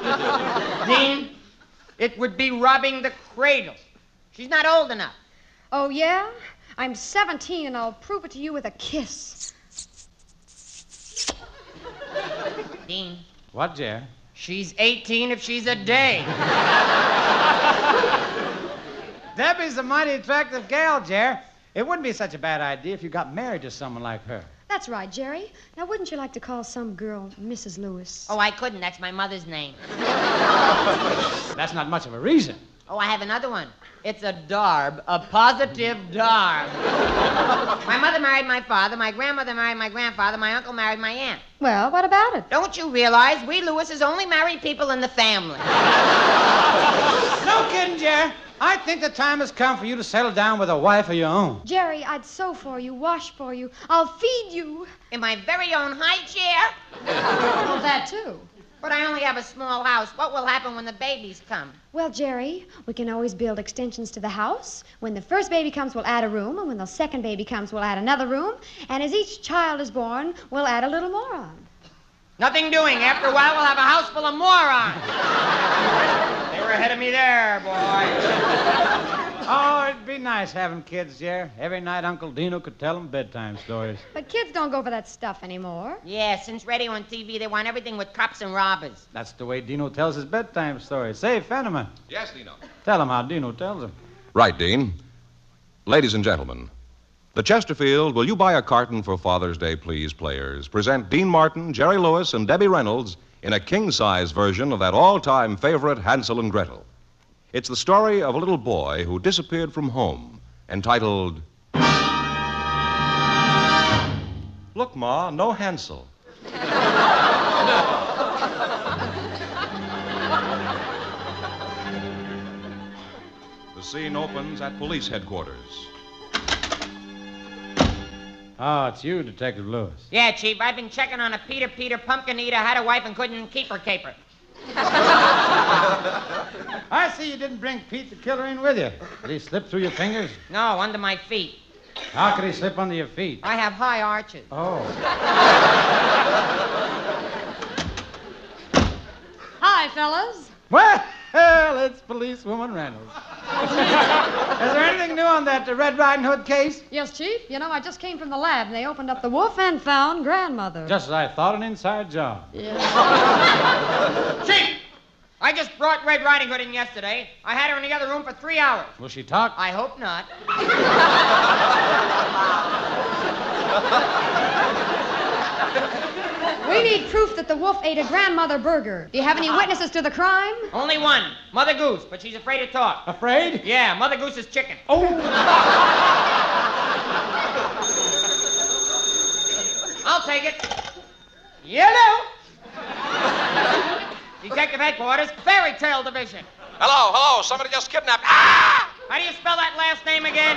Dean, it would be robbing the cradle. She's not old enough. Oh, yeah? I'm 17, and I'll prove it to you with a kiss. Dean, What, Jerry? she's 18 if she's a day. Debbie's a mighty attractive gal, Jerry. It wouldn't be such a bad idea if you got married to someone like her. That's right, Jerry. Now, wouldn't you like to call some girl Mrs. Lewis? Oh, I couldn't. That's my mother's name. That's not much of a reason. Oh, I have another one. It's a darb, a positive darb. my mother married my father, my grandmother married my grandfather, my uncle married my aunt. Well, what about it? Don't you realize we Lewises only marry people in the family? No kidding, Jerry. I think the time has come for you to settle down with a wife of your own. Jerry, I'd sew for you, wash for you. I'll feed you. In my very own high chair? Well, that too. But I only have a small house. What will happen when the babies come? Well, Jerry, we can always build extensions to the house. When the first baby comes, we'll add a room, and when the second baby comes, we'll add another room. And as each child is born, we'll add a little more on. Nothing doing. After a while, we'll have a house full of morons. they were ahead of me there, boy. Oh, it'd be nice having kids, Jerry. Every night Uncle Dino could tell them bedtime stories. But kids don't go for that stuff anymore. Yeah, since radio and TV, they want everything with cops and robbers. That's the way Dino tells his bedtime stories. Say, Fenneman, Yes, Dino. tell him how Dino tells them. Right, Dean. Ladies and gentlemen, the Chesterfield Will You Buy a Carton for Father's Day, Please players present Dean Martin, Jerry Lewis, and Debbie Reynolds in a king size version of that all time favorite Hansel and Gretel. It's the story of a little boy who disappeared from home, entitled Look, Ma, no Hansel. The scene opens at police headquarters. Oh, it's you, Detective Lewis. Yeah, Chief, I've been checking on a Peter Peter pumpkin eater, had a wife and couldn't keep her caper. I see you didn't bring Pete the killer in with you. Did he slip through your fingers? No, under my feet. How could he slip under your feet? I have high arches. Oh. Hi, fellas. Well, it's Policewoman Reynolds. Is there anything new on that uh, Red Riding Hood case? Yes, Chief. You know, I just came from the lab, and they opened up the wolf and found grandmother. Just as I thought, an inside job. Yes. Chief! I just brought Red Riding Hood in yesterday. I had her in the other room for three hours. Will she talk? I hope not. We need proof that the wolf ate a grandmother burger. Do you have any witnesses to the crime? Only one, Mother Goose, but she's afraid to talk. Afraid? Yeah, Mother Goose's chicken. Oh! I'll take it. Yellow. Detective headquarters, Fairy Tale Division. Hello, hello, somebody just kidnapped. Ah! How do you spell that last name again?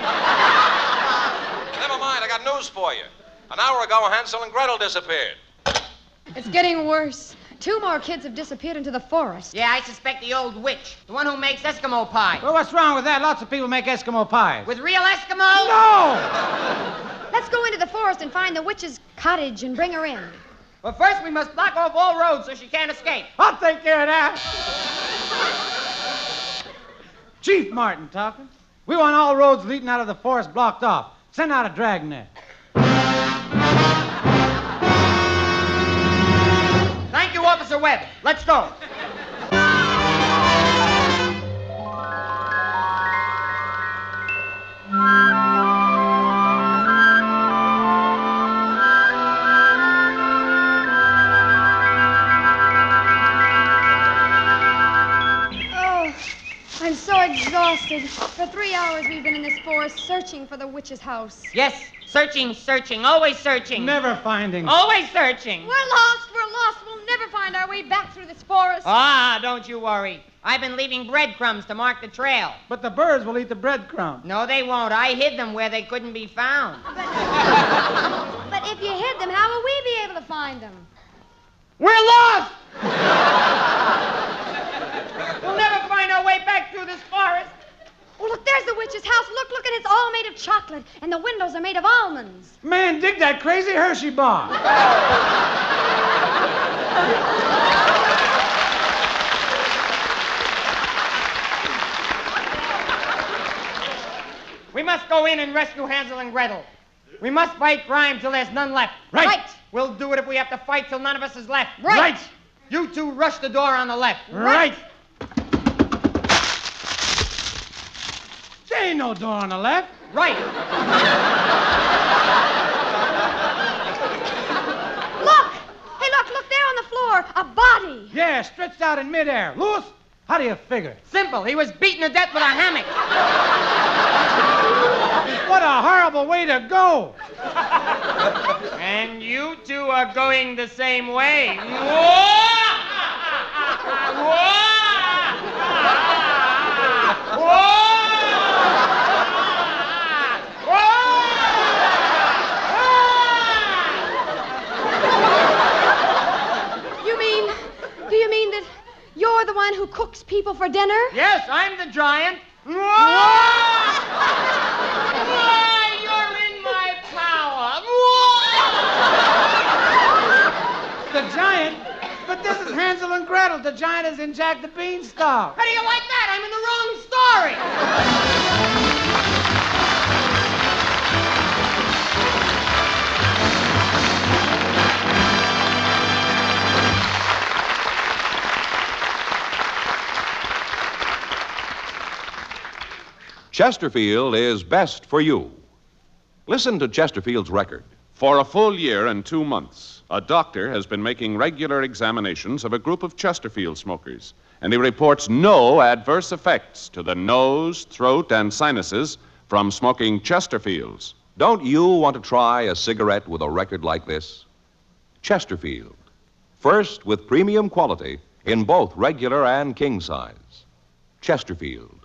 Never mind, I got news for you. An hour ago, Hansel and Gretel disappeared. It's getting worse. Two more kids have disappeared into the forest. Yeah, I suspect the old witch, the one who makes Eskimo pie. Well, what's wrong with that? Lots of people make Eskimo pies. With real Eskimos? No! Let's go into the forest and find the witch's cottage and bring her in. But first, we must block off all roads so she can't escape. I'll take care of that. Chief Martin talking. We want all roads leading out of the forest blocked off. Send out a dragnet. Officer Webb. Let's go. Exhausted. For three hours we've been in this forest searching for the witch's house. Yes, searching, searching, always searching. Never finding. Always searching. We're lost. We're lost. We'll never find our way back through this forest. Ah, don't you worry. I've been leaving breadcrumbs to mark the trail. But the birds will eat the breadcrumbs. No, they won't. I hid them where they couldn't be found. But if you hid them, how will we be able to find them? We're lost! we'll never find our way back through this forest. Oh, look, there's the witch's house. Look, look, and it's all made of chocolate, and the windows are made of almonds. Man, dig that crazy Hershey bar. We must go in and rescue Hansel and Gretel. We must fight crime till there's none left. Right. Right. We'll do it if we have to fight till none of us is left. Right. You two rush the door on the left. Right. There ain't no door on the left. Right. Look! Hey, look, look there on the floor. A body. Yeah, stretched out in midair. Lewis, how do you figure? Simple. He was beaten to death with a hammock. What a horrible way to go. And you two are going the same way. You mean, do you mean that you're the one who cooks people for dinner? Yes, I'm the giant. Why, you're in my power. The giant? But this is Hansel and Gretel. The giant is in Jack the Beanstalk. How do you like that? I'm in the wrong story. Chesterfield is best for you. Listen to Chesterfield's record. For a full year and two months, a doctor has been making regular examinations of a group of Chesterfield smokers, and he reports no adverse effects to the nose, throat, and sinuses from smoking Chesterfields. Don't you want to try a cigarette with a record like this? Chesterfield. First with premium quality in both regular and king size. Chesterfield.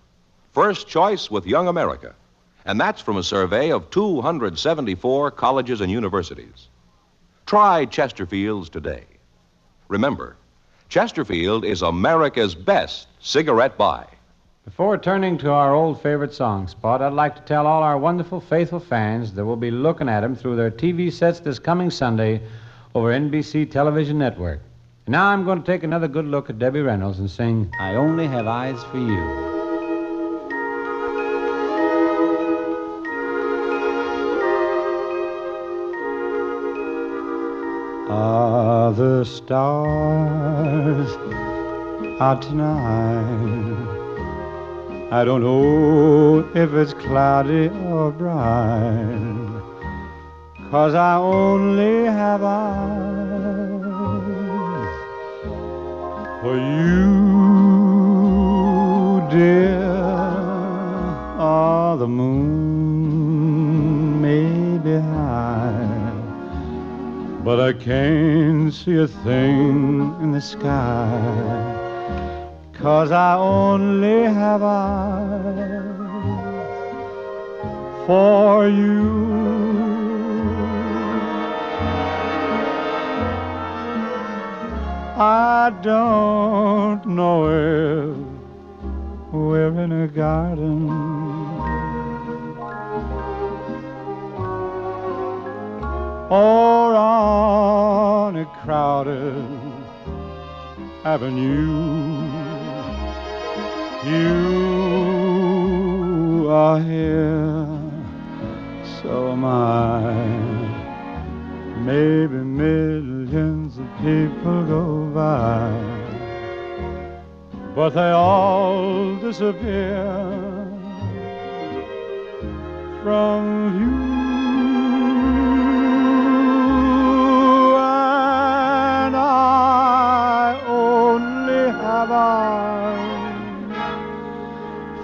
First choice with Young America. And that's from a survey of 274 colleges and universities. Try Chesterfield's today. Remember, Chesterfield is America's best cigarette buy. Before turning to our old favorite song spot, I'd like to tell all our wonderful, faithful fans that we'll be looking at them through their TV sets this coming Sunday over NBC Television Network. And now I'm going to take another good look at Debbie Reynolds and sing I Only Have Eyes for You. Are the stars out tonight? I don't know if it's cloudy or bright, cause I only have eyes for you, dear. Oh, the moon may be high, but I can't see a thing in the sky. Cause I only have eyes for you. I don't know if we're in a garden or on a crowded avenue. You are here, so am I. Maybe millions of people go by, but they all disappear from view.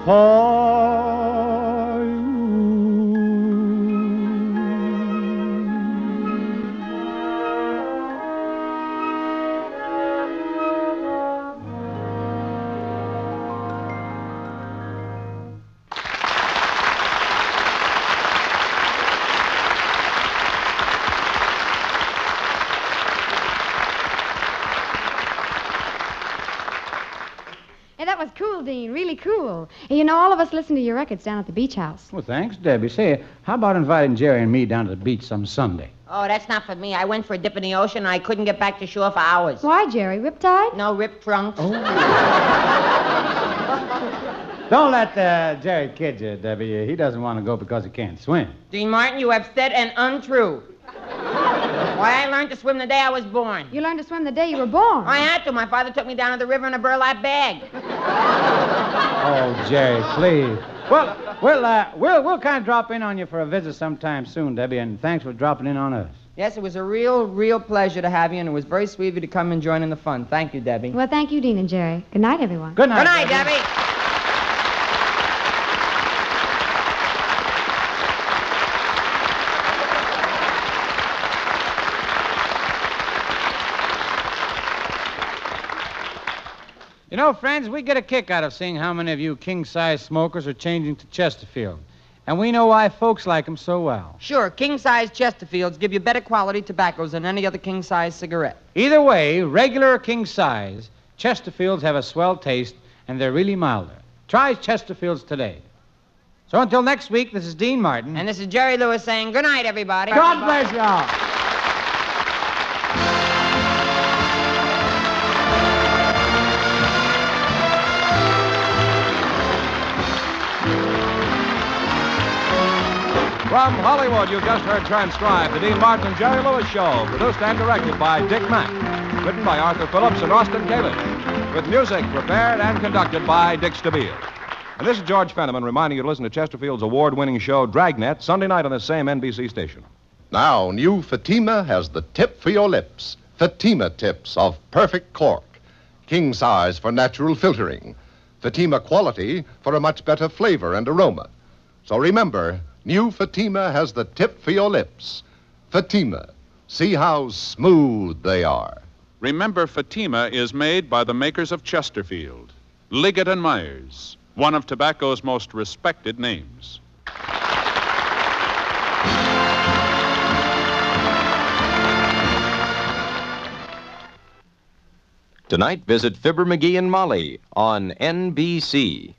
For Dean. Really cool. You know, all of us listen to your records down at the beach house. Well, thanks, Debbie. Say, how about inviting Jerry and me down to the beach some Sunday? Oh, that's not for me. I went for a dip in the ocean and I couldn't get back to shore for hours. Why, Jerry? Riptide? No, rip trunks. Don't let uh, Jerry kid you, Debbie. He doesn't want to go because he can't swim. Dean Martin, you have said and untrue. Why, I learned to swim the day I was born. You learned to swim the day you were born. I had to. My father took me down to the river in a burlap bag. Oh, Jerry, please. Well, we'll, uh, we'll, we'll kind of drop in on you for a visit sometime soon, Debbie, and thanks for dropping in on us. Yes, it was a real, real pleasure to have you, and it was very sweet of you to come and join in the fun. Thank you, Debbie. Well, thank you, Dean and Jerry. Good night, everyone. Good night. Good night, Debbie. You know, friends, we get a kick out of seeing how many of you king size smokers are changing to Chesterfield. And we know why folks like 'em so well. Sure, king size Chesterfields give you better quality tobaccos than any other king size cigarette. Either way, regular or king size, Chesterfields have a swell taste and they're really milder. Try Chesterfields today. So until next week, this is Dean Martin. And this is Jerry Lewis saying good night, everybody. God bless y'all. From Hollywood, you just heard transcribed the Dean Martin and Jerry Lewis Show, produced and directed by Dick Mack. Written by Arthur Phillips and Austin Kalish. With music prepared and conducted by Dick Stabile. And this is George Fenneman reminding you to listen to Chesterfield's award winning show, Dragnet, Sunday night on the same NBC station. Now, new Fatima has the tip for your lips. Fatima tips of perfect cork. King size for natural filtering. Fatima quality for a much better flavor and aroma. So remember, new Fatima has the tip for your lips. Fatima. See how smooth they are. Remember, Fatima is made by the makers of Chesterfield, Liggett and Myers, one of tobacco's most respected names. Tonight, visit Fibber McGee and Molly on NBC.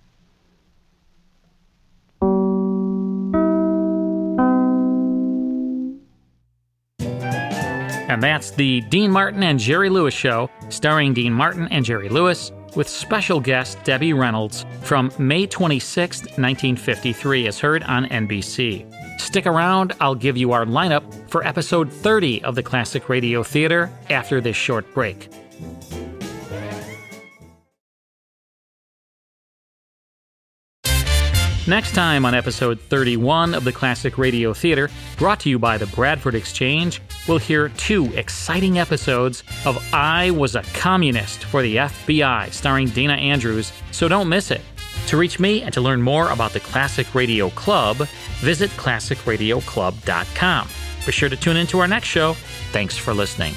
And that's the Dean Martin and Jerry Lewis Show, starring Dean Martin and Jerry Lewis, with special guest Debbie Reynolds from May 26, 1953, as heard on NBC. Stick around, I'll give you our lineup for episode 30 of the Classic Radio Theater after this short break. Next time on episode 31 of the Classic Radio Theater, brought to you by the Bradford Exchange, we'll hear two exciting episodes of I Was a Communist for the FBI, starring Dana Andrews, so don't miss it. To reach me and to learn more about the Classic Radio Club, visit classicradioclub.com. Be sure to tune in to our next show. Thanks for listening.